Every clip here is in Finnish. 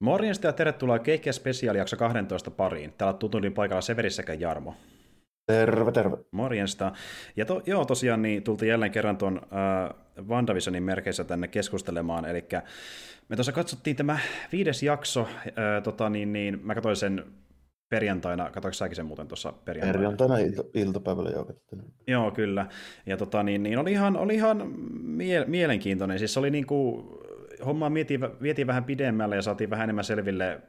Morjesta ja tervetuloa Keikkiä Special jakso 12 pariin. Täällä on tutunin paikalla Severi sekä Jarmo. Terve, terve. Morjesta. Ja to, joo, tosiaan niin tultiin jälleen kerran tuon äh, WandaVisionin merkeissä tänne keskustelemaan, eli me tuossa katsottiin tämä viides jakso, äh, tota, niin, niin, mä katsoin sen perjantaina, katsoinko säkin sen muuten tuossa perjantaina? Perjantaina ilta, iltapäivällä joo Joo, kyllä. Ja tota, niin, niin, oli ihan, oli ihan mie- mielenkiintoinen. Siis oli niin kuin, hommaa vietiin, vietiin vähän pidemmälle ja saatiin vähän enemmän selville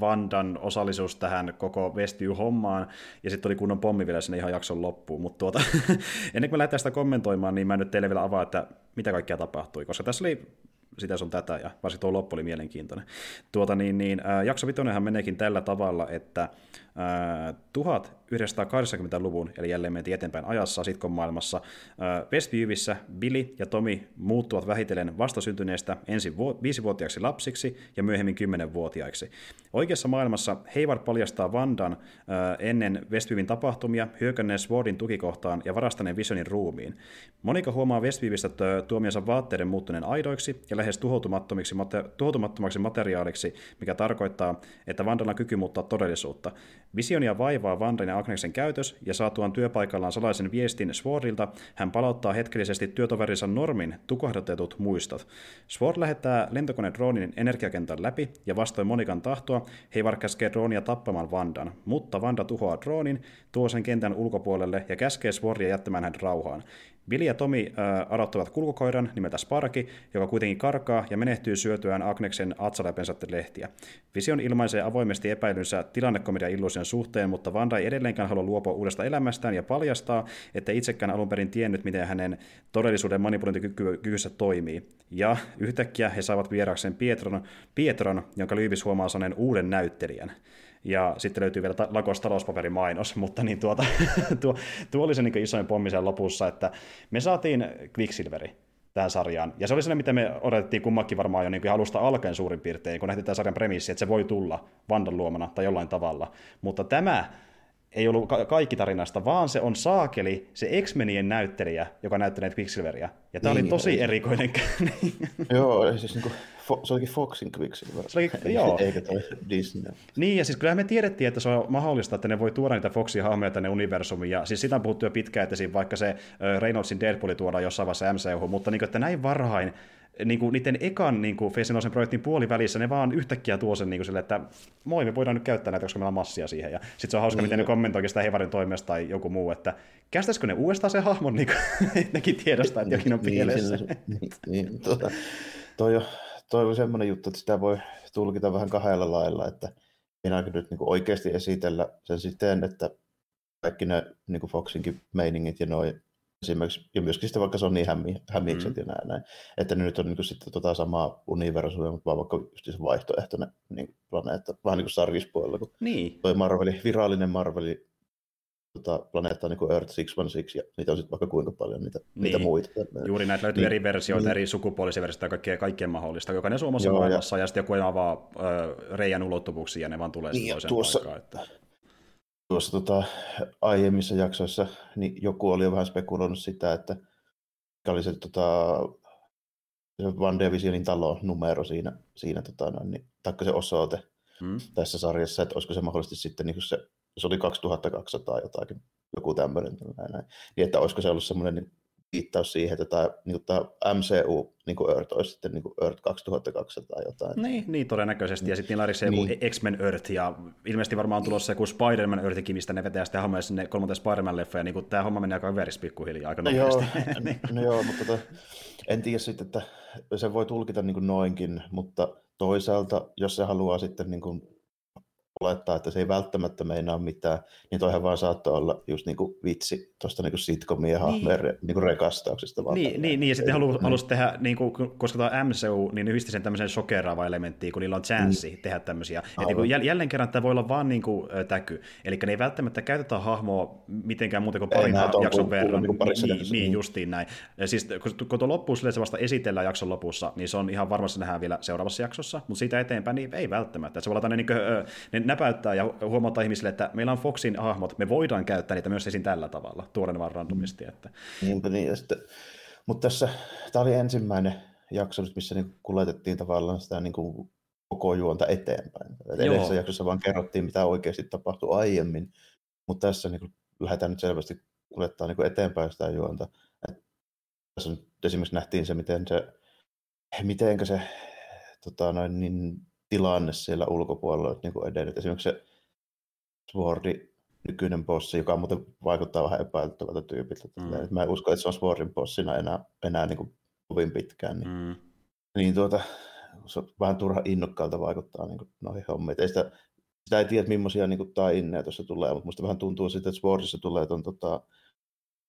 Vandan osallisuus tähän koko Westview-hommaan, ja sitten oli kunnon pommi vielä sinne ihan jakson loppuun, mutta tuota, ennen kuin me lähdetään sitä kommentoimaan, niin mä nyt teille vielä avaan, että mitä kaikkea tapahtui, koska tässä oli sitä sun tätä, ja varsinkin tuo loppu oli mielenkiintoinen. Tuota, niin, niin, äh, jakso vitonenhan meneekin tällä tavalla, että äh, 1980-luvun, eli jälleen mentiin eteenpäin ajassa sitcom-maailmassa, äh, Westviewissa Billy ja Tommy muuttuvat vähitellen vastasyntyneestä ensin vu- viisivuotiaiksi lapsiksi ja myöhemmin kymmenenvuotiaiksi. Oikeassa maailmassa Hayward paljastaa Vandan ennen Westviewin tapahtumia hyökänneen Swordin tukikohtaan ja varastaneen Visionin ruumiin. Monika huomaa Westviewistä tuomiansa vaatteiden muuttuneen aidoiksi ja lähes tuhoutumattomiksi, mate- tuhoutumattomaksi materiaaliksi, mikä tarkoittaa, että Vandalla on kyky muuttaa todellisuutta. Visionia vaivaa Vandan ja Agneksen käytös, ja saatuaan työpaikallaan salaisen viestin Swordilta, hän palauttaa hetkellisesti työtoverinsa Normin tukahdotetut muistot. Sword lähettää lentokone dronin energiakentän läpi, ja vastoin Monikan tahtoa, Heivar käskee dronia tappamaan Vandan, mutta Vanda tuhoaa dronin, tuo sen kentän ulkopuolelle ja käskee Swordia jättämään hän rauhaan. Billy ja Tomi äh, adottavat kulkukoiran nimeltä Sparki, joka kuitenkin karkaa ja menehtyy syötyään Agneksen atsaläpensä lehtiä. Vision ilmaisee avoimesti epäilynsä tilannekomedia illuusion suhteen, mutta Vanda ei edelleenkään halua luopua uudesta elämästään ja paljastaa, että itsekään alun perin tiennyt, miten hänen todellisuuden manipulointikykynsä toimii. Ja yhtäkkiä he saavat vierakseen Pietron, Pietron jonka Lyyvis huomaa saneen uuden näyttelijän ja sitten löytyy vielä Lagos talouspaperimainos, mutta niin tuota, tuo, tuo oli se niin isoin pommi sen lopussa, että me saatiin Quicksilveri tähän sarjaan. Ja se oli sellainen, mitä me odotettiin kummakin varmaan jo niin kuin alusta alkaen suurin piirtein, kun nähtiin tämän sarjan premissi, että se voi tulla Vandan luomana tai jollain tavalla. Mutta tämä ei ollut ka- kaikki tarinasta, vaan se on saakeli, se X-Menien näyttelijä, joka näyttelee Quicksilveria. Ja tämä niin, oli tosi erikoinen. Joo, siis niin kuin, se olikin Foxin Quicksilver. Se oli, joo. Eikä toi Disney. Niin, ja siis kyllähän me tiedettiin, että se on mahdollista, että ne voi tuoda niitä Foxin hahmoja tänne universumiin. Ja siis sitä on puhuttu jo pitkään, että siinä vaikka se Reynoldsin Deadpool tuodaan jossain vaiheessa MCU, mutta niin että näin varhain niin kuin niiden ekan niin kuin Face projektin puolivälissä ne vaan yhtäkkiä tuo sen niin kuin sille, että moi, me voidaan nyt käyttää näitä, koska meillä on massia siihen. Ja sitten se on hauska, niin. miten ne kommentoikin sitä Hevarin toimesta tai joku muu, että kästäisikö ne uudestaan sen hahmon, niin kuin, nekin tiedostaa, että jokin on niin, pielessä. niin, niin, tuota, toi, on, toi on semmoinen juttu, että sitä voi tulkita vähän kahdella lailla, että minäkin nyt niin kuin oikeasti esitellä sen siten, että kaikki ne niin kuin Foxinkin meiningit ja noin esimerkiksi, ja myöskin sitten vaikka se on niin hämmi, hämmikset mm. ja näin, näin, että ne nyt on niin kuin sitten tota samaa universumia, mutta vaan vaikka just se vaihtoehtoinen niin planeetta, vähän niin kuin sarkispuolella, kun niin. toi Marveli, virallinen Marveli tota, planeetta niin kuin Earth 616, ja niitä on sitten vaikka kuinka paljon niitä, niin. niitä muita. Juuri näitä löytyy niin. eri versioita, niin. eri sukupuolisia versioita, kaikkea, kaikkien mahdollista. Jokainen suomassa Joo, maailmassa, ja, ja sitten joku avaa äh, reijän ulottuvuuksia, ja ne vaan tulee niin, toiseen tuossa, paikkaan. Että tuossa tota, aiemmissa jaksoissa niin joku oli jo vähän spekuloinut sitä, että mikä oli se, tota, se Van Divisionin talo numero siinä, siinä tota, niin, taikka se osoite hmm. tässä sarjassa, että olisiko se mahdollisesti sitten niin se, se oli 2200 jotakin, joku tämmöinen, näin, näin. Niin, että olisiko se ollut semmoinen niin viittaus siihen, että tämä, niin tämä MCU niin kuin Earth olisi sitten niin kuin Earth 2200 jotain. Niin, niin todennäköisesti. Ja sitten niillä niin. X-Men Earth, ja ilmeisesti varmaan on tulossa joku Spider-Man Earthkin, mistä ne vetää sitten hahmoja sinne kolmanteen Spider-Man-leffa, ja niin kuin tämä homma menee aika verisi pikkuhiljaa aika no nopeasti. Joo, niin. no joo, mutta tota, en tiedä sitten, että se voi tulkita niin kuin noinkin, mutta toisaalta, jos se haluaa sitten niin kuin olettaa, että se ei välttämättä meinaa mitään, niin toihan vaan saattoi olla just niin kuin vitsi tuosta niin sitcomien niin. hahmojen niin kuin rekastauksesta. Vaan niin, niin, niin, ja sitten halusi, halusi tehdä, niin kuin, koska tämä MCU, niin yhdisti sen tämmöisen shokeraava elementtiin, kun niillä on chanssi mm. tehdä tämmöisiä. Et niin kuin, jälleen kerran tämä voi olla vaan niin kuin, täky. Eli ne ei välttämättä käytetä hahmoa mitenkään muuten kuin parin jakson verran. Niin, niin, niin, niin, justiin näin. Siis kun, kun tuo loppuu se vasta esitellään jakson lopussa, niin se on ihan varmasti nähdään vielä seuraavassa jaksossa, mutta siitä eteenpäin niin ei välttämättä. Se voi olla tämmöinen niin, ne näpäyttää ja huomauttaa ihmisille, että meillä on Foxin hahmot, me voidaan käyttää niitä myös esiin tällä tavalla, tuoden vaan randomisti. Että... Niinpä niin, ja sitten, mutta tässä, tämä oli ensimmäinen jakso, missä niin kuljetettiin tavallaan sitä niin kuin koko juonta eteenpäin. Edellisessä jaksossa vaan kerrottiin, mitä oikeasti tapahtui aiemmin, mutta tässä niin kuin, lähdetään nyt selvästi kuljettaa niin kuin eteenpäin sitä juonta. Et tässä nyt esimerkiksi nähtiin se, miten se, mitenkä se tota, noin, niin, tilanne siellä ulkopuolella niin kuin edennyt. Esimerkiksi se Swordi, nykyinen bossi, joka muuten vaikuttaa vähän epäilyttävältä tyypiltä. Mm. Mä en usko, että se on Swordin bossina enää, enää niin kuin kovin pitkään. Niin, mm. niin tuota, se on vähän turha innokkaalta vaikuttaa niin kuin noihin hommiin. Ei sitä, sitä ei tiedä, millaisia niin kuin, taineja tuossa tulee, mutta musta vähän tuntuu sitten, että Swordissa tulee tuon tota,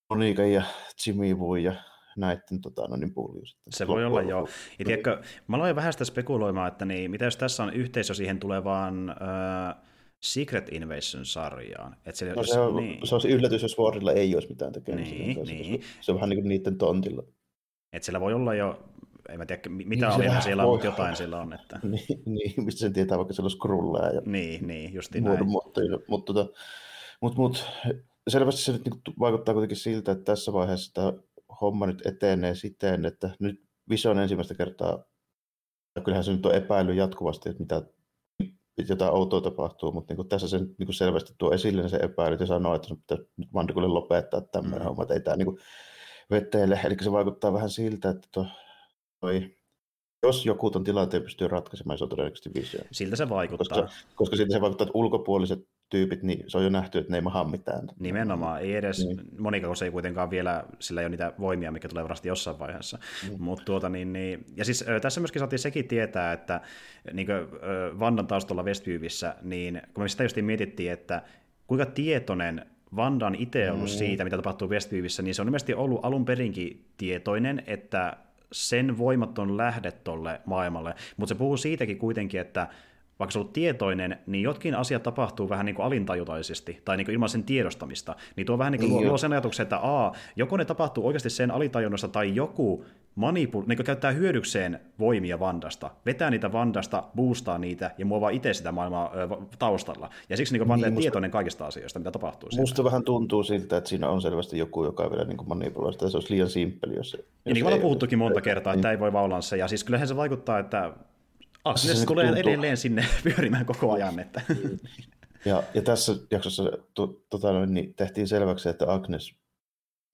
Monika ja Jimmy Woo ja näiden tota, no niin puljus. Se voi olla, joo. Ja tiedätkö, mä aloin vähän sitä spekuloimaan, että niin, mitä jos tässä on yhteisö siihen tulevaan äh, Secret Invasion-sarjaan. Et se, no, se, on, niin. se olisi yllätys, jos Warrilla ei olisi mitään tekemistä. Niin, niin. Se on vähän niin kuin niiden tontilla. Että siellä voi olla jo, en mä tiedä mitä niin, aliena siellä on, mutta jotain siellä on. Että... niin, niin, mistä sen tietää, vaikka siellä on skrulleja ja niin, niin, justi näin. Mutta, mutta, tota, mutta, mutta selvästi se nyt niin vaikuttaa kuitenkin siltä, että tässä vaiheessa tämä homma nyt etenee siten, että nyt Vision ensimmäistä kertaa, ja kyllähän se nyt on epäily jatkuvasti, että mitä jotain outoa tapahtuu, mutta niin tässä se niin selvästi tuo esille se epäily ja sanoo, että pitää nyt Mandikulle lopettaa tämmöinen mm. homma, että ei tämä niin veteille. Eli se vaikuttaa vähän siltä, että toi, jos joku ton tilanteen pystyy ratkaisemaan, se on todennäköisesti visio. Siltä se vaikuttaa. Koska, koska siltä se vaikuttaa, että ulkopuoliset tyypit, niin se on jo nähty, että ne ei maha mitään. Nimenomaan, ei edes, niin. Monika, se ei kuitenkaan vielä, sillä ei ole niitä voimia, mikä tulee varmasti jossain vaiheessa. Mm. Mut tuota, niin, niin, ja siis tässä myöskin saatiin sekin tietää, että niin kuin, Vandan taustalla Westviewissä, niin kun me sitä just mietittiin, että kuinka tietoinen Vandan itse ollut mm. siitä, mitä tapahtuu Westviewissä, niin se on ilmeisesti ollut alun perinkin tietoinen, että sen voimat on lähde tolle maailmalle, mutta se puhuu siitäkin kuitenkin, että vaikka se on ollut tietoinen, niin jotkin asiat tapahtuu vähän niin kuin alintajutaisesti, tai niin kuin ilman sen tiedostamista, niin tuo vähän niin kuin niin luo, sen ajatuksen, että a, joko ne tapahtuu oikeasti sen alitajunnassa, tai joku manipul- niin käyttää hyödykseen voimia Vandasta, vetää niitä Vandasta, boostaa niitä ja muovaa itse sitä maailmaa ö, taustalla. Ja siksi niin Vanda niin, musta, tietoinen kaikista asioista, mitä tapahtuu siellä. Musta vähän tuntuu siltä, että siinä on selvästi joku, joka vielä niin manipuloi sitä. Se olisi liian simppeli, jos, jos ja niin kuin puhuttukin monta kertaa, että niin. ei voi vaan olla se. Ja siis kyllähän se vaikuttaa, että Agnes se tulee tuntuu... edelleen sinne pyörimään koko ajan. Että. Ja, ja tässä jaksossa to, tota, niin tehtiin selväksi, että Agnes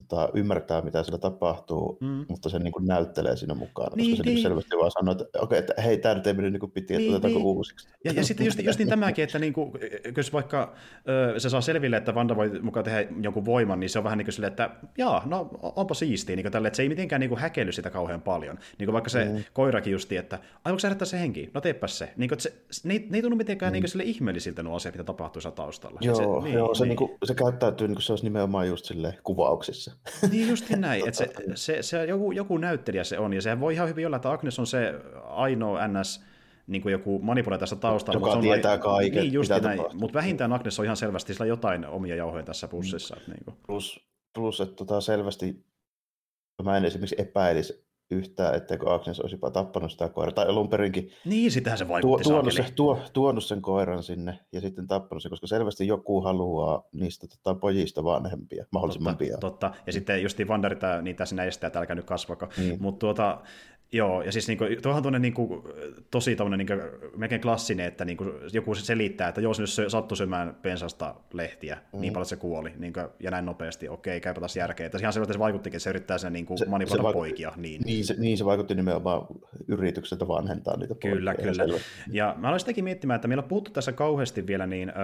tota, ymmärtää, mitä siellä tapahtuu, mm. mutta se niin kuin näyttelee siinä mukana, niin, koska se niin. Niin selvästi vaan sanoo, että, okay, että hei, tämä nyt ei mennyt niin kuin piti, että niin, otetaanko niin. uusiksi. Ja, ja sitten just, just niin tämäkin, että niin kuin, jos vaikka ö, se saa selville, että Vanda voi mukaan tehdä jonkun voiman, niin se on vähän niin kuin silleen, että jaa, no onpa siistiä, niin kuin tälle, että se ei mitenkään niin kuin häkelly sitä kauhean paljon. Niin kuin vaikka se mm. koirakin justi, että ai voiko sä se henki? No teepä se. Niin kuin, se ne, ei, ne ei tunnu mitenkään mm. niin kuin sille ihmeellisiltä nuo asiat, mitä tapahtuu taustalla. Joo, se, niin, joo, se, niin. Niin kuin, se käyttäytyy niin kuin se olisi nimenomaan just sille kuvauksissa. Niin just näin, että se, se, se, joku, joku näyttelijä se on, ja sehän voi ihan hyvin olla, että Agnes on se ainoa NS, niin kuin joku manipuloija tässä taustalla. Joka mutta tietää kaiken, niin, just näin, mutta vähintään Agnes on ihan selvästi sillä jotain omia jauhoja tässä pussissa. Mm. Niin kuin. Plus, plus, että tota selvästi mä en esimerkiksi epäilisi yhtään, etteikö Agnes olisi jopa tappanut sitä koiraa, tai alun perinkin niin, sitähän se vaikutti tuo, tuonut, se, tuo, tuonut sen koiran sinne ja sitten tappanut sen, koska selvästi joku haluaa niistä tota, pojista vanhempia mahdollisimman totta, pian. Totta, ja sitten justiin Vandarita niitä sinä estää, että älkää nyt kasvako. Niin. Mutta tuota, Joo, ja siis niinku, tuohan tuonne niinku, tosi tommonen, niinku, melkein klassinen, että niinku, joku selittää, että jos nyt se sattui syömään pensasta lehtiä, mm. niin paljon se kuoli, niinku, ja näin nopeasti, okei, käypä taas järkeä. Että ihan selvästi se vaikuttikin, että se yrittää sen niinku, se, manipuloida se vaik- poikia. Niin. Niin, se, niin se vaikutti nimenomaan yritykseltä vanhentaa niitä Kyllä, poikia. kyllä. Selvä. Ja mä aloin sitäkin miettimään, että meillä on puhuttu tässä kauheasti vielä niin, äh,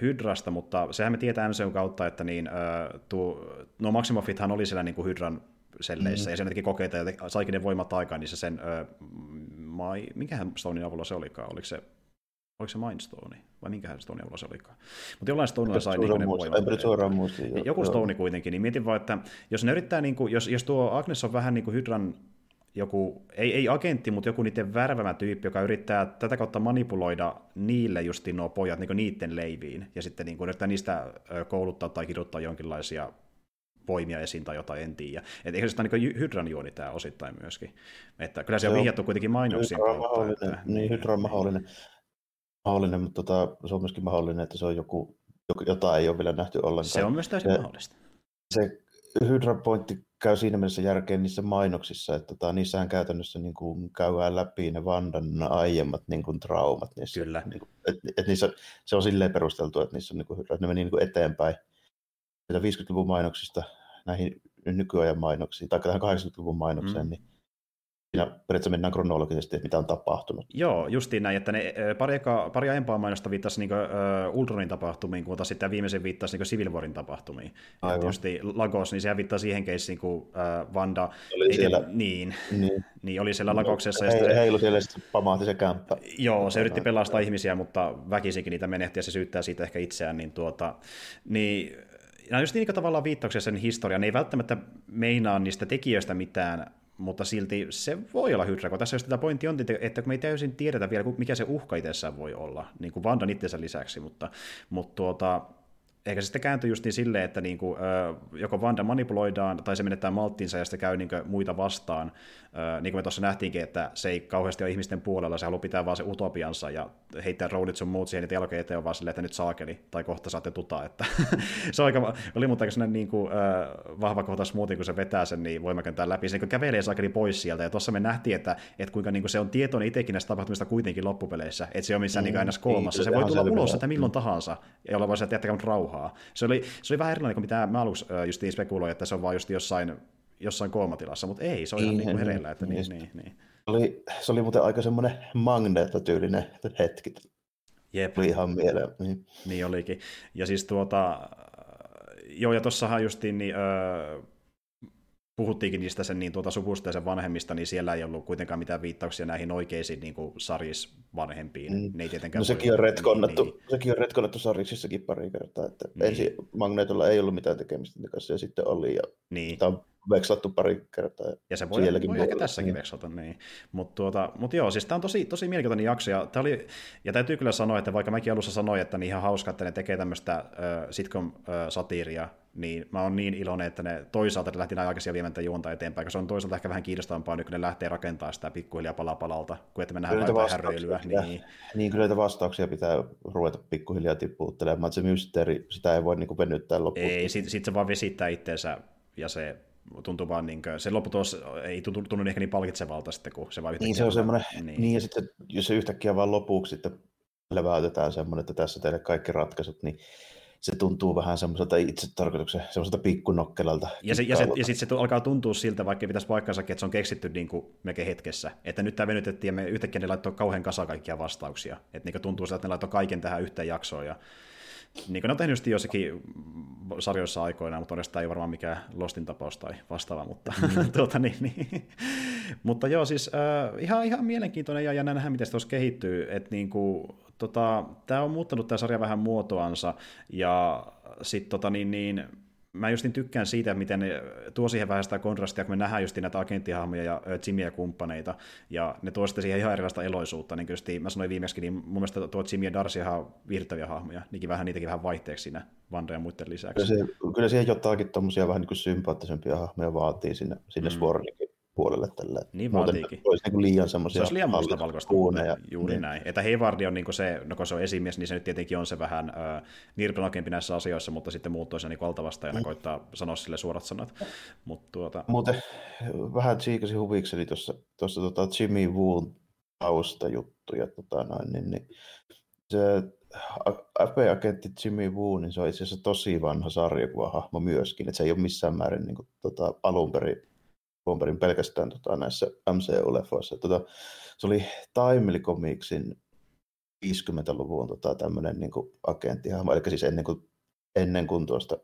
Hydrasta, mutta sehän me tietää MCUn kautta, että niin, äh, tuo, no Maximoffithan oli siellä niin kuin Hydran selleissä, mm. ja sen teki kokeita ja saikin ne voimat aikaan, niin se sen, öö, mai, minkähän Stonein avulla se olikaan, oliko se Oliko se Mindstone, vai minkähän Stone avulla se olikaan? Mutta jollain Stonella sai niin ne voimat. Joku Stone kuitenkin, niin mietin vaan, että jos ne yrittää, niin kuin, jos, jos tuo Agnes on vähän niin kuin Hydran joku, ei, ei agentti, mutta joku niiden värvämä tyyppi, joka yrittää tätä kautta manipuloida niille justiin nuo pojat niin niiden leiviin, ja sitten niin kuin, yrittää niistä kouluttaa tai kiduttaa jonkinlaisia voimia esiin tai jotain, en tiedä. Että eikö se niin hydran juoni tämä osittain myöskin. Että kyllä se on vihjattu kuitenkin mainoksien kautta. Että, niin, niin, hydra on mahdollinen, mahdollinen mutta tota, se on myöskin mahdollinen, että se on joku, jota ei ole vielä nähty ollenkaan. Se on myös täysin se, mahdollista. Se, Hydra pointti käy siinä mielessä järkeen niissä mainoksissa, että tota, niissähän käytännössä niin kuin käydään läpi ne Vandan aiemmat niin kuin, traumat. Niissä, Kyllä. Niin kuin, et, et niissä, se on silleen perusteltu, että niissä on, niin kuin, että ne meni niin kuin eteenpäin. Mitä 50-luvun mainoksista näihin nykyajan mainoksiin, tai tähän 80-luvun mainokseen, mm. niin siinä periaatteessa mennään kronologisesti, että mitä on tapahtunut. Joo, justiin näin, että ne pari, eka, pari aiempaa mainosta viittasi niin uh, Ultronin tapahtumiin, kun sitten viimeisen viittasi niin Civil Warin tapahtumiin. Aivan. Justi Lagos, niin sehän viittaa siihen keissiin, kun uh, Vanda... Oli ei, siellä... Niin, niin. niin, oli siellä Lagoksessa. Hei, ja heilu siellä sitten pamaahti se kämppä. Joo, se yritti pelastaa ihmisiä, mutta väkisinkin niitä menehti ja se syyttää siitä ehkä itseään, niin tuota... Niin, nämä just niin tavallaan viittauksia sen historiaan. Ne ei välttämättä meinaa niistä tekijöistä mitään mutta silti se voi olla Hydra, kun tässä just tämä pointti on, että kun me ei täysin tiedetä vielä, mikä se uhka itsessään voi olla, niin kuin Vandan itsensä lisäksi, mutta, mutta tuota, ehkä se sitten kääntyy just niin silleen, että niin kuin, joko Vanda manipuloidaan tai se menettää malttinsa ja sitten käy niin muita vastaan. Niin kuin me tuossa nähtiinkin, että se ei kauheasti ole ihmisten puolella, se haluaa pitää vaan se utopiansa ja heittää roolit sun muut siihen, että jalkojen eteen on vaan silleen, että nyt saakeli tai kohta saatte tuta. Että se aika, oli mutta aika niin kuin, vahva kohta smoothie, kun se vetää sen niin voimakentään läpi. Se niin kävelee saakeli pois sieltä ja tuossa me nähtiin, että, että kuinka niin kuin se on tietoinen itsekin näistä tapahtumista kuitenkin loppupeleissä, että se on missään niin, niin koomassa. Se voi tulla ulos että milloin tahansa ja olla vaan se, että jättäkää rauhaa rauhaa. Se oli, se oli vähän erilainen kuin mitä mä aluksi just spekuloin, että se on vaan just jossain, jossain koomatilassa, mutta ei, se on ihan niin, niin hereillä. Että niin, niin, niin. Oli, se oli muuten aika semmoinen magneettotyylinen hetki. Jep. Oli ihan mieleen. Niin. niin olikin. Ja siis tuota, joo, ja tuossahan justiin, niin, öö, puhuttiinkin niistä sen niin tuota suvusta ja sen vanhemmista, niin siellä ei ollut kuitenkaan mitään viittauksia näihin oikeisiin niin kuin vanhempiin. Mm. Ne ei tietenkään no sekin on, retkonnettu, niin, sekin on retkonnettu Sarisissakin pari kertaa, että niin. ensin Magnetolla ei ollut mitään tekemistä kanssa ja sitten oli, ja niin. tämä on vekslattu pari kertaa. Ja se voi, voi ehkä tässäkin niin. vekslata, niin. Mutta tuota, mut joo, siis tämä on tosi, tosi mielenkiintoinen jakso, ja, tää oli, ja täytyy kyllä sanoa, että vaikka mäkin alussa sanoin, että niin ihan hauska, että ne tekee tämmöistä äh, sitcom-satiiria, niin mä oon niin iloinen, että ne toisaalta ne lähti näin aikaisia viemään juonta eteenpäin, koska se on toisaalta ehkä vähän kiinnostavampaa nyt, kun ne lähtee rakentamaan sitä pikkuhiljaa pala palalta, kuin että me nähdään vain häröilyä. Niin. niin, kyllä näitä vastauksia pitää ruveta pikkuhiljaa tippuuttelemaan, se mysteeri, sitä ei voi niin venyttää loppuun. Ei, sit, sit se vaan vesittää itteensä, ja se tuntuu vaan, niin kuin, se lopputulos ei tunnu, tunnu ehkä niin palkitsevalta sitten, kun se vaan Niin se on semmoinen, niin. niin ja sitten jos se yhtäkkiä vaan lopuksi sitten leväytetään semmoinen, että tässä teille kaikki ratkaisut, niin se tuntuu vähän semmoiselta itse tarkoituksen, semmoiselta pikkunokkelalta. Ja, se, ja, se, ja sitten se alkaa tuntua siltä, vaikka pitäisi paikkansakin, että se on keksitty niin kuin melkein hetkessä. Että nyt tämä venytettiin ja me yhtäkkiä ne laittoi kauhean kasa kaikkia vastauksia. Että niin tuntuu siltä, että ne laittoi kaiken tähän yhteen jaksoon. Ja niin kuin ne on tehnyt jossakin sarjoissa aikoinaan, mutta onneksi tämä ei varmaan mikään Lostin tapaus tai vastaava, mutta, mm. tuota, niin, niin. mutta joo, siis äh, ihan, ihan mielenkiintoinen ja, ja nähdään, miten se tuossa kehittyy, että niin kuin, tota, tämä on muuttanut tämä sarja vähän muotoansa, ja sitten tota, niin, niin, mä just niin tykkään siitä, miten ne tuo siihen vähän sitä kontrastia, kun me nähdään just näitä agenttihahmoja ja Jimmyä ja kumppaneita, ja ne tuo sitten siihen ihan erilaista eloisuutta, niin kyllä mä sanoin viimeksi, niin mun mielestä tuo Jimmy ja Darcy ihan viihdyttäviä hahmoja, niinkin vähän niitäkin vähän vaihteeksi siinä Vanda ja muiden lisäksi. Kyllä, se, kyllä siihen jotakin tommosia vähän niin kuin sympaattisempia hahmoja vaatii sinne, sinne mm puolelle. Tällä. Niin vaatiikin. Olisi niin liian semmoisia Se olisi liian mustavalkoista. Kuuneja. Juuri niin. näin. Että Heivardi on niin se, no kun se on esimies, niin se nyt tietenkin on se vähän äh, nirpinokempi näissä asioissa, mutta sitten muut toisen niin altavasta mm. koittaa sanoa sille suorat sanat. Mut, tuota... Muuten vähän tsiikasin huvikseni tuossa, tuossa tota Jimmy Woon taustajuttuja, tota noin, niin, niin se FB-agentti Jimmy Woo, niin se on itse asiassa tosi vanha sarjakuvahahmo myöskin, että se ei ole missään määrin niin kuin, tota, alun perin alun pelkästään tota, näissä MCU-leffoissa. Tota, se oli Timely Comicsin 50-luvun tota, tämmöinen niin agenttihahmo, eli siis ennen kuin, ennen kuin tuosta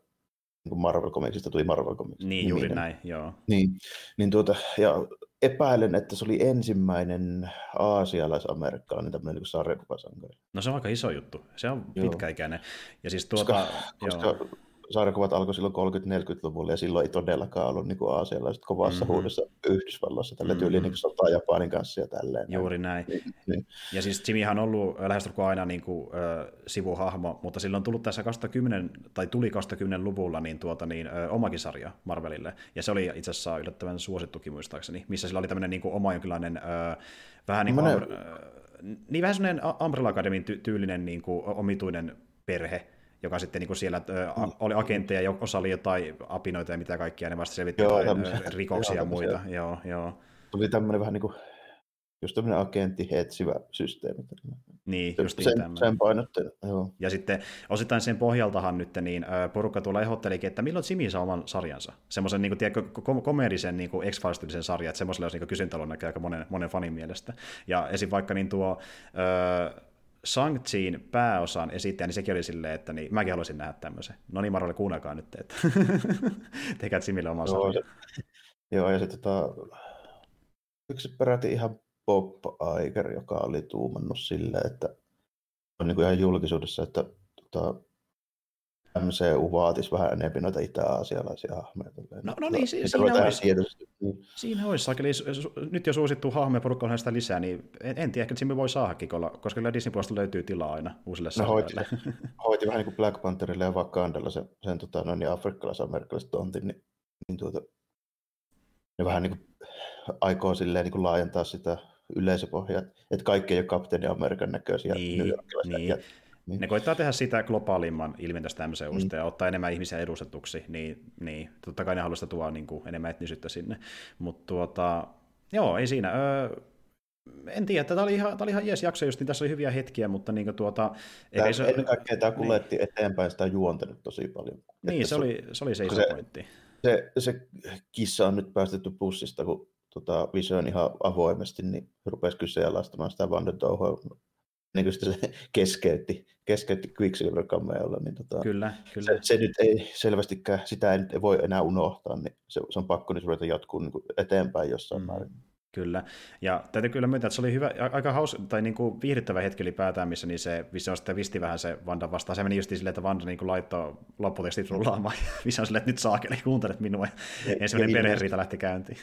niin Marvel Comicsista tuli Marvel Comics. Niin, juuri näin, joo. Niin, niin tuota, ja epäilen, että se oli ensimmäinen aasialais-amerikkalainen tämmöinen niin sarjakuvasankari. No se on aika iso juttu, se on joo. pitkäikäinen. Ja siis tuota, koska, joo. koska sarjakuvat alkoi silloin 30-40-luvulla ja silloin ei todellakaan ollut niin aasialaiset kovassa mm-hmm. huudossa Yhdysvalloissa tällä mm-hmm. tyyliin niin sotaa Japanin kanssa ja tälleen. Juuri näin. Niin, niin. Ja siis Jimmyhän on ollut lähestulkoon aina niin kuin, äh, sivuhahmo, mutta silloin on tullut tässä 2010, tai tuli 2010-luvulla niin, tuota, niin, äh, omakin sarja Marvelille, ja se oli itse asiassa yllättävän suosittukin muistaakseni, missä sillä oli tämmöinen niin kuin oma jonkinlainen äh, vähän niin kuin, äh, niin vähän semmoinen Umbrella Academy tyylinen niin kuin, omituinen perhe, joka sitten niin kuin siellä a, oli agentteja, ja osa oli jotain apinoita ja mitä kaikkia, ne vasta selvitti Joo, jotain tämmöisiä- rikoksia ja joo, muita. Joo, joo. Tuli tämmöinen vähän niin kuin, just tämmöinen agentti etsivä systeemi. Niin, just sen, tämmöinen. sen painotteena, joo. Ja sitten osittain sen pohjaltahan nyt niin porukka tuolla ehdottelikin, että milloin Jimmy saa oman sarjansa. Semmoisen niin kuin, tiedätkö, kom- komedisen niin kuin X-Files-tyylisen sarjan, että semmoiselle olisi niin kysyntalon näkee aika monen, monen fanin mielestä. Ja esim. vaikka niin tuo ö, Shang-Chiin pääosan esittäjä, niin sekin oli silleen, että niin, mäkin haluaisin nähdä tämmöisen. No niin, Marvel, kuunnelkaa nyt, että tekää Jimmylle oman Joo, se, joo, ja sitten tota, yksi peräti ihan Bob Iger, joka oli tuumannut silleen, että on niin kuin ihan julkisuudessa, että tota, MCU vaatisi vähän enemmän noita itä-aasialaisia hahmoja. No- no niin, si- siinä olisi. niin. Siinä olisi sakeli, nyt jo suosittu hahmo ja porukka on sitä lisää, niin en, en tiedä, ehkä Jimmy voi saadakin, koska kyllä Disney puolesta löytyy tilaa aina uusille No hoiti, hoiti vähän niin kuin Black Pantherille ja Wakandalla sen, sen tota, noin niin afrikkalais-amerikkalaiset tontin, niin, niin tuota, ne vähän niin kuin aikoo silleen niin kuin laajentaa sitä yleisöpohjaa, että kaikki ei ole kapteeni Amerikan näköisiä Niin, niin. Niin. Ne koittaa tehdä sitä globaalimman ilmentästä MCUsta mm. ja ottaa enemmän ihmisiä edustetuksi, niin, niin totta kai ne haluaa sitä tuoda niin kuin, enemmän etnisyyttä sinne. Mutta tuota, joo, ei siinä. Öö, en tiedä, tämä oli ihan, tämä oli ihan jees jakso, just, niin tässä oli hyviä hetkiä, mutta niin kuin, tuota, Tämä, ei se, ennen kaikkea tämä niin. kuljetti eteenpäin sitä juonta nyt tosi paljon. niin, Että se oli, se oli se iso se- pointti. se, se kissa on nyt päästetty bussista, kun tota, Vision ihan avoimesti, niin rupesi kyseenalaistamaan sitä Touhoa. Niin kuin se keskeytti, keskeytti Quicksilver cameolla, niin tota, Kyllä, kyllä. se, se, nyt ei selvästikään, sitä ei nyt voi enää unohtaa, niin se, se on pakko nyt ruveta jatkuu niin eteenpäin jossain Mm. määrin. Kyllä. Ja täytyy kyllä myöntää, että se oli hyvä, aika haus, tai niin kuin viihdyttävä hetki ylipäätään, missä niin se Vision sitten visti vähän se Vanda vastaan. Se meni just silleen, että Vanda niin kuin laittoi lopputekstit rullaamaan. Ja Vision silleen, että nyt saakeli, kuuntelet minua. Ja ensimmäinen perheriita lähti käyntiin.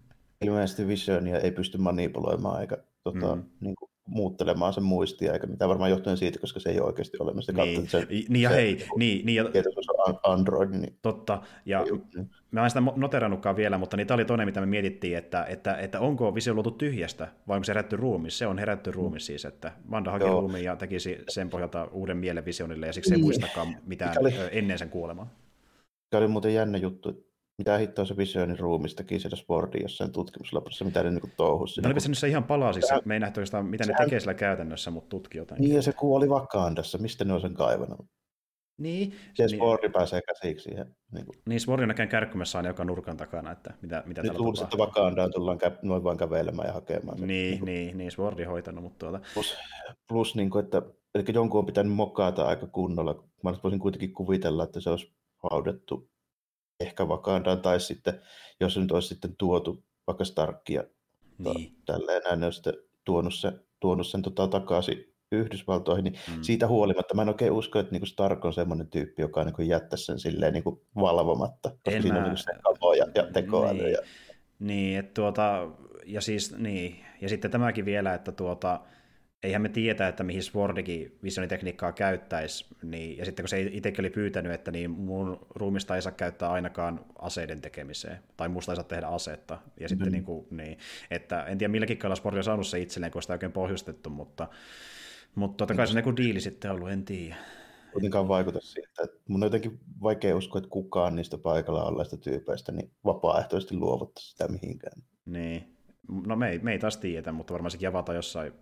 Ilmeisesti Visionia ei pysty manipuloimaan eikä tota, mm. niin kuin, muuttelemaan sen muistia, eikä mitään varmaan johtuen siitä, koska se ei ole oikeasti olemassa. niin, että niin ja se- hei, niin, niin ja tietoisuus on an- Android, niin totta. Ja ei niin. mä en sitä noterannutkaan vielä, mutta niin tämä oli toinen, mitä me mietittiin, että, että, että onko visio luotu tyhjästä, vai onko se herätty ruumis. Se on herätty ruumis siis, että Vanda Joo. ruumiin ja tekisi sen pohjalta uuden mielen visionille, ja siksi se ei Niin. muistakaan mitään oli- ennen sen kuolemaa. Mikä oli muuten jännä juttu, mitä hittoa se Visionin ruumis teki siellä Sportin jossain tutkimuslaborissa, mitä ne niin touhusi. No, oliko se nyt se ihan palasissa, Sehän- että me ei nähty oikeastaan, mitä ne sehän- tekee sillä käytännössä, mutta tutki jotain. Niin, ja se kuoli Wakandassa. Mistä ne on sen kaivannut? Niin, Se niin, Sporti pääsee käsiksi siihen. Niin kuin. niin Sword on näkään kärkkymässä aina joka nurkan takana, että mitä, mitä Nyt luulisi, että. Wakandaan tullaan kä- noin vaan kävelemään ja hakemaan. se. Niin, kuin- niin, niin, Swordi hoitanut, mutta tuota, Plus, plus niin kuin, että eli jonkun on pitänyt mokata aika kunnolla. Mä voisin kuitenkin kuvitella, että se olisi haudattu ehkä Wakandaan, tai sitten, jos se nyt olisi sitten tuotu vaikka Starkia niin. tälleen näin, ne on sitten tuonut, se, tuonut sen tota, takaisin Yhdysvaltoihin, niin Mm. siitä huolimatta mä en oikein usko, että niinku Stark on semmoinen tyyppi, joka niinku jättäisi sen silleen niinku valvomatta, koska En siinä on mä- niinku se kamoja ja tekoäly. Niin. Ja, Niin, että tuota, ja siis, niin, ja sitten tämäkin vielä, että tuota, eihän me tietä, että mihin Swordikin visionitekniikkaa käyttäisi, niin, ja sitten kun se itsekin oli pyytänyt, että niin mun ruumista ei saa käyttää ainakaan aseiden tekemiseen, tai musta ei saa tehdä asetta, ja sitten Mm. niin kuin, niin, että en tiedä millä kikkalla Swordi on saanut se itselleen, kun sitä oikein pohjustettu, mutta, mutta totta kai se on joku diili sitten ollut, en tiedä. kuitenkaan vaikuta siltä. Että mun on jotenkin vaikea uskoa, että kukaan niistä paikalla olleista tyypeistä niin vapaaehtoisesti luovuttaisi sitä mihinkään. Niin. No me ei, me ei taas tiedetä, mutta varmaan sekin avataan jossain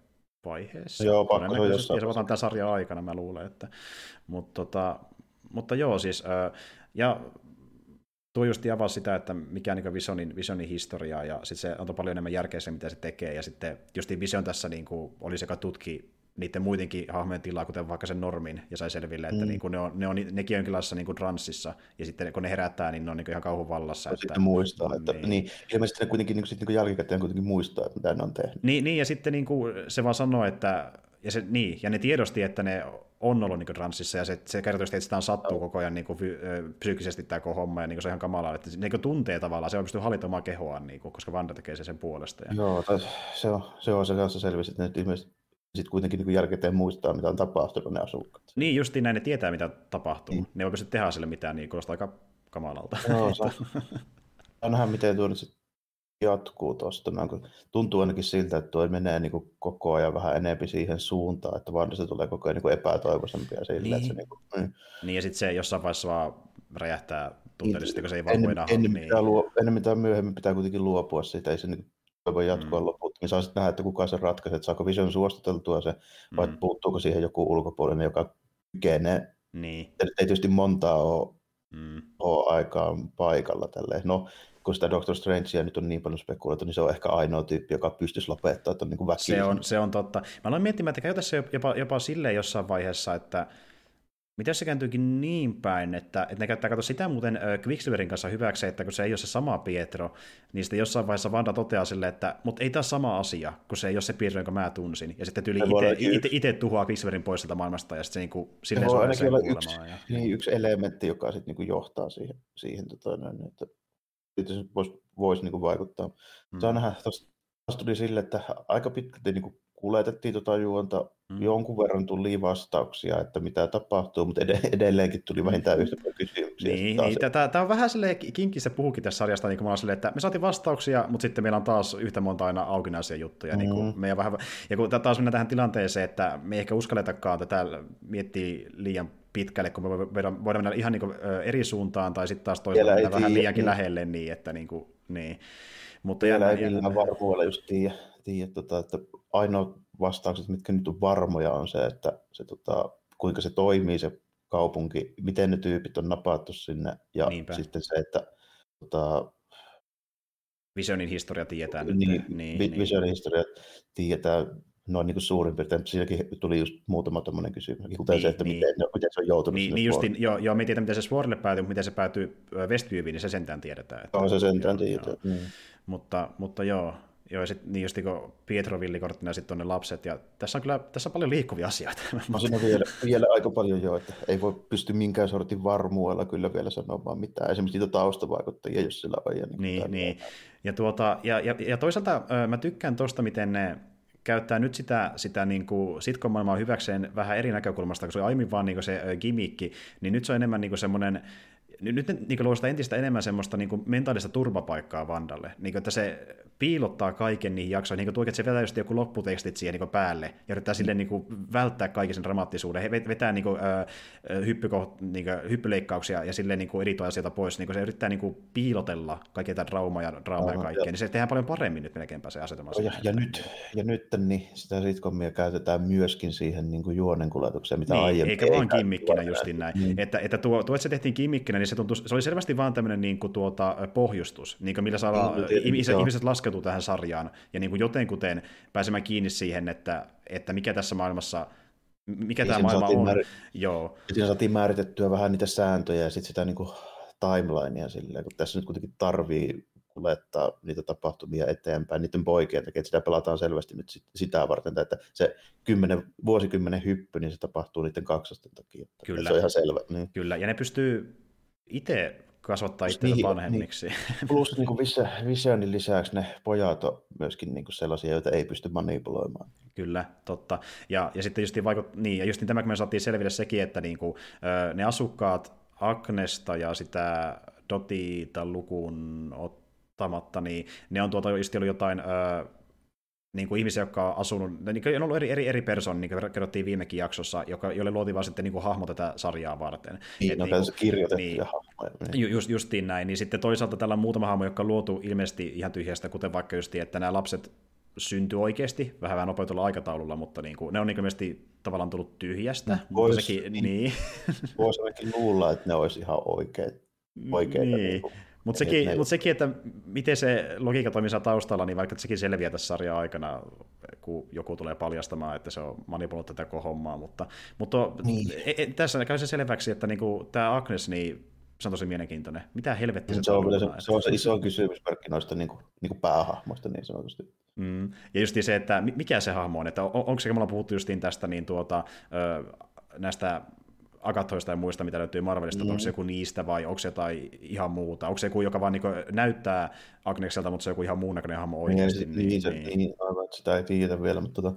vaiheessa. Joo, pakko se on jossain se tämän sarjan aikana, mä luulen. Että, mutta, tota, mutta joo, siis, ja tuo just avasi sitä, että mikä on niin Visionin, Visionin historiaa, ja sitten se antoi paljon enemmän järkeä se, mitä se tekee, ja sitten just Vision tässä niin kuin, oli sekä tutki niiden muidenkin hahmojen tilaa, kuten vaikka sen normin, ja sai selville, että Mm. niin kuin ne, on, ne on, nekin on jonkinlaisessa niin kuin transsissa, ja sitten kun ne herättää, niin ne on niin kuin ihan kauhun vallassa. Ja sitten muistaa, että niin. niin. ilmeisesti ne kuitenkin niin, sit, niin jälkikäteen kuitenkin muistaa, että mitä ne on tehnyt. Niin, niin ja sitten niin kuin se vaan sanoi, että ja, se, niin, ja ne tiedosti, että ne on ollut niin transsissa, ja se, se kertoi, että sitä on sattuu koko ajan niin kuin, psyykkisesti tämä koko homma, ja niin kuin, se on ihan kamalaa, että se niin kuin, tuntee tavallaan, se on pystynyt hallita omaa kehoaan, niin kuin, koska Vanda tekee sen sen puolesta. Ja, Joo, se on se, on se kanssa selvisi, että ne ilmeisesti sitten kuitenkin niin jälkikäteen muistaa, mitä on tapahtunut ne asukkaat. niin, justiin näin, ne tietää, mitä tapahtuu. Niin. Ne ei pysty tehdä sille mitään, niin kuulostaa aika kamalalta. Joo, se on. Saa nähdä, miten tuo nyt sit jatkuu tuosta. Tuntuu ainakin siltä, että tuo menee niin kuin koko ajan vähän enemmän siihen suuntaan, että vaan se tulee koko ajan niin epätoivoisempia sillä, niin. että se niin kuin, mm. niin ja sitten se jossain vaiheessa vaan räjähtää tunteellisesti, kun se ei vaan voida ennen, niin. luo, ennen mitä myöhemmin pitää kuitenkin luopua siitä, ei se niin voi jatkua mm. Niin saa sitten nähdä, että kuka se ratkaisee, että saako Vision suostiteltua se, mm. vai puuttuuko siihen joku ulkopuolinen, joka kykenee. Niin. Ei tietysti montaa ole, mm. ole aikaa paikalla tälleen. No, kun sitä Doctor Strangea nyt on niin paljon spekuloitu, niin se on ehkä ainoa tyyppi, joka pystyisi lopettamaan tuon niin Se on, se on totta. Mä aloin miettimään, että käy tässä jopa, jopa silleen jossain vaiheessa, että Miten se kääntyykin niin päin, että, että ne käyttää kato sitä muuten Quicksilverin kanssa hyväksi, että kun se ei ole se sama Pietro, niin sitten jossain vaiheessa Vanda toteaa sille, että mutta ei taas sama asia, kun se ei ole se Pietro, jonka mä tunsin. Ja sitten tyyli itse tuhoaa Quicksilverin pois sieltä maailmasta, ja sitten se niinku, silleen se ainakin olla yksi, ja... niin, yksi elementti, joka sitten niinku johtaa siihen, siihen tota, noin, että se voisi vois niinku vaikuttaa. Hmm. Saa nähdä, tuossa tuli sille, että aika pitkälti niinku kuljetettiin tuota juonta. Mm. Jonkun verran tuli vastauksia, että mitä tapahtuu, mutta edelleenkin tuli vähintään yhtä paljon kysymyksiä. Niin, niin tämä on vähän silleen, se puhukin tässä sarjasta, niin kuin mä silleen, että me saatiin vastauksia, mutta sitten meillä on taas yhtä monta aina aukinaisia juttuja. Mm. Niin kuin meidän vähän, ja kun taas mennään tähän tilanteeseen, että me ei ehkä uskalletakaan tätä miettiä liian pitkälle, kun me voidaan, voidaan mennä ihan niin kuin eri suuntaan, tai sitten taas toisaalta mennä vähän liiankin niin. lähelle, niin että niin kuin, niin. Mutta Vielä ei millään varmuudella just tiedä, tiedä tota, että ainoa vastaukset, mitkä nyt on varmoja, on se, että se, tota, kuinka se toimii se kaupunki, miten ne tyypit on napattu sinne, ja Niinpä. sitten se, että tota, Visionin historia tietää nyt. Niin, niin, vi- niin. Visionin historia tietää noin niin kuin suurin piirtein. Siinäkin tuli just muutama tämmöinen kysymys, kuten niin, se, että niin. miten, miten se on joutunut niin, niin joo, joo, me tiedetään, miten se Swordille päätyy, mutta miten se päätyy Westviewin, niin se sentään tiedetään. Että, no, se sentään tiedetään. Mm. Mutta, mutta joo, Joo, ja sitten niin just kun Pietro Villikorttina ja sitten ne lapset, ja tässä on kyllä tässä on paljon liikkuvia asioita. No siinä on vielä, vielä aika paljon jo, että ei voi pysty minkään sortin varmuudella kyllä vielä sanomaan mitään. Esimerkiksi niitä taustavaikuttajia, jos sillä on. Ja niin, niin, niin. Ja, tuota, ja, ja, ja toisaalta mä tykkään tuosta, miten ne käyttää nyt sitä, sitä niin kuin sitcom-maailmaa hyväkseen vähän eri näkökulmasta, kun se oli aiemmin vaan niin se gimmickki, niin nyt se on enemmän niin semmoinen nyt ne niin luo sitä entistä enemmän semmoista niin mentaalista turvapaikkaa Vandalle, niin kuin, että se piilottaa kaiken niihin jaksoihin, niin kuin että se vetää just joku lopputekstit siihen niin päälle, ja yrittää silleen niin kuin, välttää kaiken sen dramaattisuuden, He vetää niin kuin, äh, hyppyko, niin kuin, hyppyleikkauksia ja silleen niin editoa sieltä pois, niin kuin, se yrittää niin kuin, piilotella kaikkea tätä draamaa ja, draamaa ja kaikkea, niin se tehdään paljon paremmin nyt melkeinpä se asetelma. Ja, ja, nyt, ja nyt niin sitä sitcomia käytetään myöskin siihen niin kuin juonenkuljetukseen, mitä niin, aiemmin. Eikä vaan kimmikkinä justin näin. Mm. Että, että tuo, tuo, että se tehtiin kimmikkinä, niin se, tuntui, se oli selvästi vaan tämmöinen niin kuin, tuota, pohjustus, niin kuin millä saadaan no, ihmiset, ihmiset laskeutuu tähän sarjaan ja niin kuin jotenkuten pääsemään kiinni siihen, että, että mikä tässä maailmassa mikä niin tämä maailma on. Määr... Joo. Siinä saatiin määritettyä vähän niitä sääntöjä ja sitten sitä niin kuin timelinea silleen, kun tässä nyt kuitenkin tarvii kuljettaa niitä tapahtumia eteenpäin niiden poikien takia, että sitä pelataan selvästi nyt sitä varten, että se kymmenen, vuosikymmenen hyppy, niin se tapahtuu niiden kaksosten takia. Kyllä. Se on ihan selvä. Niin. Kyllä, ja ne pystyy itse kasvattaa itseänsä niin, vanhemmiksi. Niin. Plus niin kuin Visionin lisäksi ne pojat on myöskin niin kuin sellaisia, joita ei pysty manipuloimaan. Kyllä, totta. Ja, ja sitten just, vaikut, niin, ja just niin tämä, kun me saatiin selville sekin, että niin kuin, ne asukkaat Agnesta ja sitä Dotita lukuun ottamatta, niin ne on tuota just ollut jotain niin kuin ihmisiä, jotka on asunut, niin on ollut eri, eri, eri persoon, niin kuin kerrottiin viimekin jaksossa, joka, jolle luotiin vaan sitten niin kuin hahmo tätä sarjaa varten. Niin, Et, no, niin kirjoitettuja niin, hahmoja. Niin. Just, justiin näin, niin sitten toisaalta tällä on muutama hahmo, joka on luotu ilmeisesti ihan tyhjästä, kuten vaikka just, että nämä lapset syntyi oikeasti, vähän vähän nopeutulla aikataululla, mutta niin kuin, ne on niin ilmeisesti tavallaan tullut tyhjästä. Vois, mutta sekin, niin. niin. Voisi ainakin luulla, että ne olisi ihan oikeat, oikeita. Niin. Niin kuin mutta sekin, ne... mut sekin, että miten se logiikka toimii taustalla, niin vaikka sekin selviää tässä sarjan aikana, kun joku tulee paljastamaan, että se on manipuloinut tätä koko hommaa, mutta, mutta niin. e, e, tässä käy se selväksi, että niinku, tämä Agnes, niin se on tosi mielenkiintoinen. Mitä helvettiä se, se on? Se, se on se iso kysymysmerkki noista niin kuin, niin kuin päähahmoista niin sanotusti. Mm. Ja just se, että mikä se hahmo on, että on, onko se, kun me ollaan puhuttu justiin tästä, niin tuota, näistä Agathoista ja muista, mitä löytyy Marvelista, mm. onko se joku niistä vai onko se jotain ihan muuta? Onko se joku, joka vaan niin näyttää Agnekselta, mutta se on joku ihan muun näköinen hahmo oikeasti? Niin, niin, niin, niin. niin aivan, sitä ei tiedä vielä, mutta tota,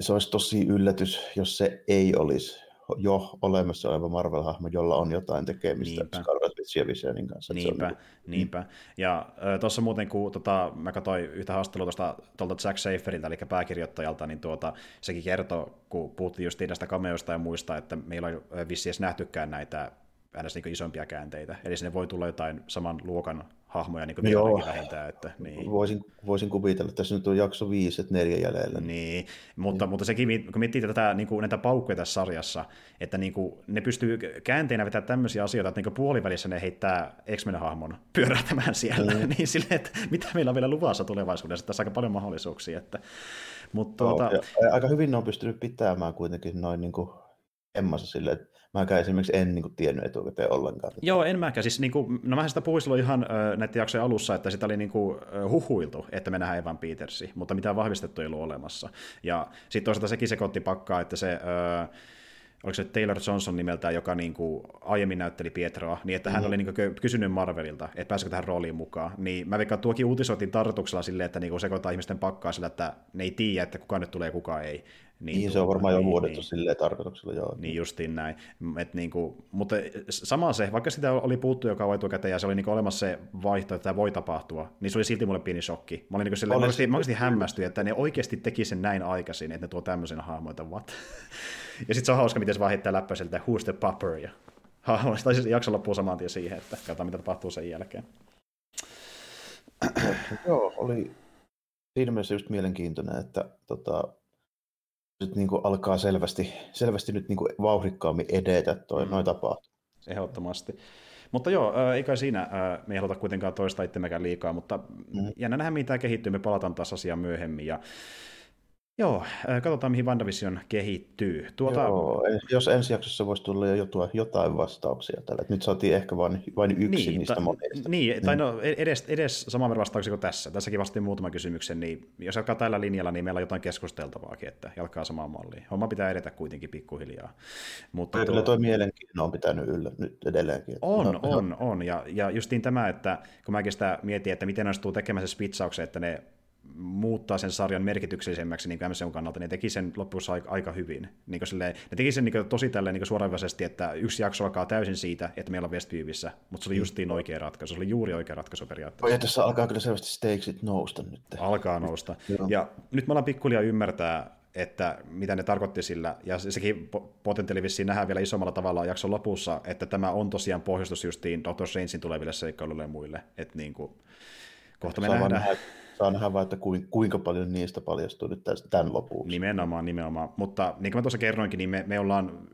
se olisi tosi yllätys, jos se ei olisi jo olemassa oleva Marvel-hahmo, jolla on jotain tekemistä Niinpä. Scarlet Witch ja Visionin kanssa. Niinpä, on... niinpä. Ja äh, tuossa muuten, kun tota, mä katsoin yhtä haastelua tuolta Jack Saferilta, eli pääkirjoittajalta, niin tuota, sekin kertoi, kun puhuttiin just näistä cameoista ja muista, että meillä ei ole vissi edes nähtykään näitä niin isompia käänteitä. Eli sinne voi tulla jotain saman luokan hahmoja niin Joo. vähintään. Että, niin. voisin, voisin kuvitella, että tässä nyt on jakso viisi, että neljä jäljellä. Niin, mutta, niin. mutta sekin, kun miettii tätä, niin kuin, näitä paukkuja tässä sarjassa, että niin kuin, ne pystyy käänteinä vetämään tämmöisiä asioita, että niin puolivälissä ne heittää X-Men-hahmon pyörähtämään siellä, mm. niin silleen, että mitä meillä on vielä luvassa tulevaisuudessa, tässä on aika paljon mahdollisuuksia. Että, mutta, tuota... aika hyvin ne on pystynyt pitämään kuitenkin noin niin kuin emmassa silleen, että Mäkään esimerkiksi en niin kuin, tiennyt etukäteen ollenkaan. Joo, en mäkään. Siis, niin kuin, no mä sitä puhuin silloin ihan äh, näiden jaksojen alussa, että sitä oli niin kuin, huhuiltu, että me nähdään Evan Petersi, mutta mitä vahvistettu ei ollut olemassa. Ja sitten toisaalta sekin sekoitti pakkaa, että se... Äh, oliko se Taylor Johnson nimeltään, joka niin kuin aiemmin näytteli Pietroa, niin että hän mm-hmm. oli niin kuin kysynyt Marvelilta, että pääsikö tähän rooliin mukaan. Niin mä veikkaan, tuokin uutisoitiin tarkoituksella silleen, että niin kuin sekoittaa ihmisten pakkaa sillä, että ne ei tiedä, että kuka nyt tulee ja kuka ei. Niin, niin se on varmaan niin, jo vuodettu niin, silleen tarkoituksella, joo. Niin justiin näin. Et niin kuin, mutta sama se, vaikka sitä oli puuttu joka etukäteen ja se oli niin olemassa se vaihto, että tämä voi tapahtua, niin se oli silti mulle pieni shokki. Mä olin niin silleen, mä oikeasti, mä oikeasti hämmästyin, että ne oikeasti teki sen näin aikaisin, että ne tuo tämmöisen hahmoita, what? ja sitten se on hauska, miten se vaan heittää läppöiseltä, who's the pupper, ja tai siis jakso loppuu saman tien siihen, että katsotaan mitä tapahtuu sen jälkeen. Joo, oli siinä mielessä just mielenkiintoinen, että tota, nyt niin kuin alkaa selvästi, selvästi nyt niin kuin vauhdikkaammin edetä toi, mm. noin tapahtuu. Ehdottomasti. Mutta joo, eikä siinä, me ei haluta kuitenkaan toista itsemmekään liikaa, mutta mm. jännä nähdä, mitä kehittyy, me palataan taas asiaan myöhemmin. Ja Joo, katsotaan mihin WandaVision kehittyy. Tuota... Joo, jos ensi jaksossa voisi tulla jo jotain vastauksia tällä. Nyt saatiin ehkä vain, vain yksi niin, niistä ta- monista. Niin, tai no edes, edes saman verran vastauksia kuin tässä. Tässäkin vastiin muutama kysymyksen, niin jos jatkaa tällä linjalla, niin meillä on jotain keskusteltavaakin, että jatkaa samaan malliin. Homma pitää edetä kuitenkin pikkuhiljaa. Mutta kyllä tuo mielenkiinto on pitänyt yllä nyt edelleenkin. On, no, on, on. Ja, ja justiin tämä, että kun mäkin sitä mietin, että miten onnistuu tekemään se spitsauksen, että ne muuttaa sen sarjan merkityksellisemmäksi niin MCUn kannalta, ne teki sen lopussa aika, aika hyvin. Niin kuin silleen, ne teki sen niin kuin, tosi tälleen niin että yksi jakso alkaa täysin siitä, että meillä on Westviewissa, mutta se oli justiin oikea ratkaisu, se oli juuri oikea ratkaisu periaatteessa. Ja tässä alkaa kyllä selvästi stakesit nousta nyt. Alkaa nousta. ja nyt me ollaan pikkulia ymmärtää, että mitä ne tarkoitti sillä, ja sekin potentiaali vissiin nähdään vielä isommalla tavalla jakson lopussa, että tämä on tosiaan pohjustus justiin Doctor Strangein tuleville seikkailuille ja muille, että niin kuin, kohta me nähdään. Nähdä saa nähdä vaan, että kuinka paljon niistä paljastuu nyt tämän lopuksi. Nimenomaan, nimenomaan. Mutta niin kuin mä tuossa kerroinkin, niin me, me ollaan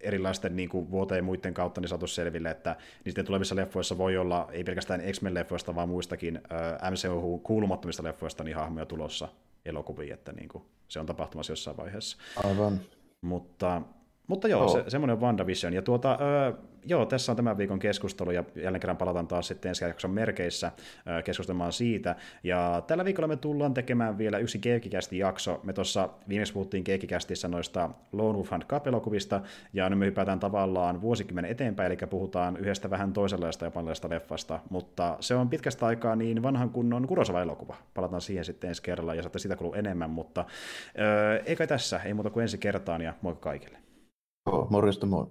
erilaisten niin kuin vuoteen muiden kautta niin saatu selville, että niiden tulevissa leffoissa voi olla, ei pelkästään X-Men-leffoista, vaan muistakin äh, MCU kuulumattomista leffoista niin hahmoja tulossa elokuviin, että niin kuin, se on tapahtumassa jossain vaiheessa. Aivan. Mutta mutta joo, oh. se, semmoinen on WandaVision. Ja tuota, öö, joo, tässä on tämän viikon keskustelu, ja jälleen kerran palataan taas sitten ensi jakson merkeissä öö, keskustelemaan siitä. Ja tällä viikolla me tullaan tekemään vielä yksi keekikästi jakso. Me tuossa viimeksi puhuttiin keekikästissä noista Lone Wolf Cup-elokuvista, ja nyt me hypätään tavallaan vuosikymmenen eteenpäin, eli puhutaan yhdestä vähän toisenlaista japanilaisesta leffasta, mutta se on pitkästä aikaa niin vanhan kunnon Kurosawa-elokuva. Palataan siihen sitten ensi kerralla, ja saatte sitä kuluu enemmän, mutta öö, eikä tässä, ei muuta kuin ensi kertaan, ja moikka kaikille. Joo, morjesta moi.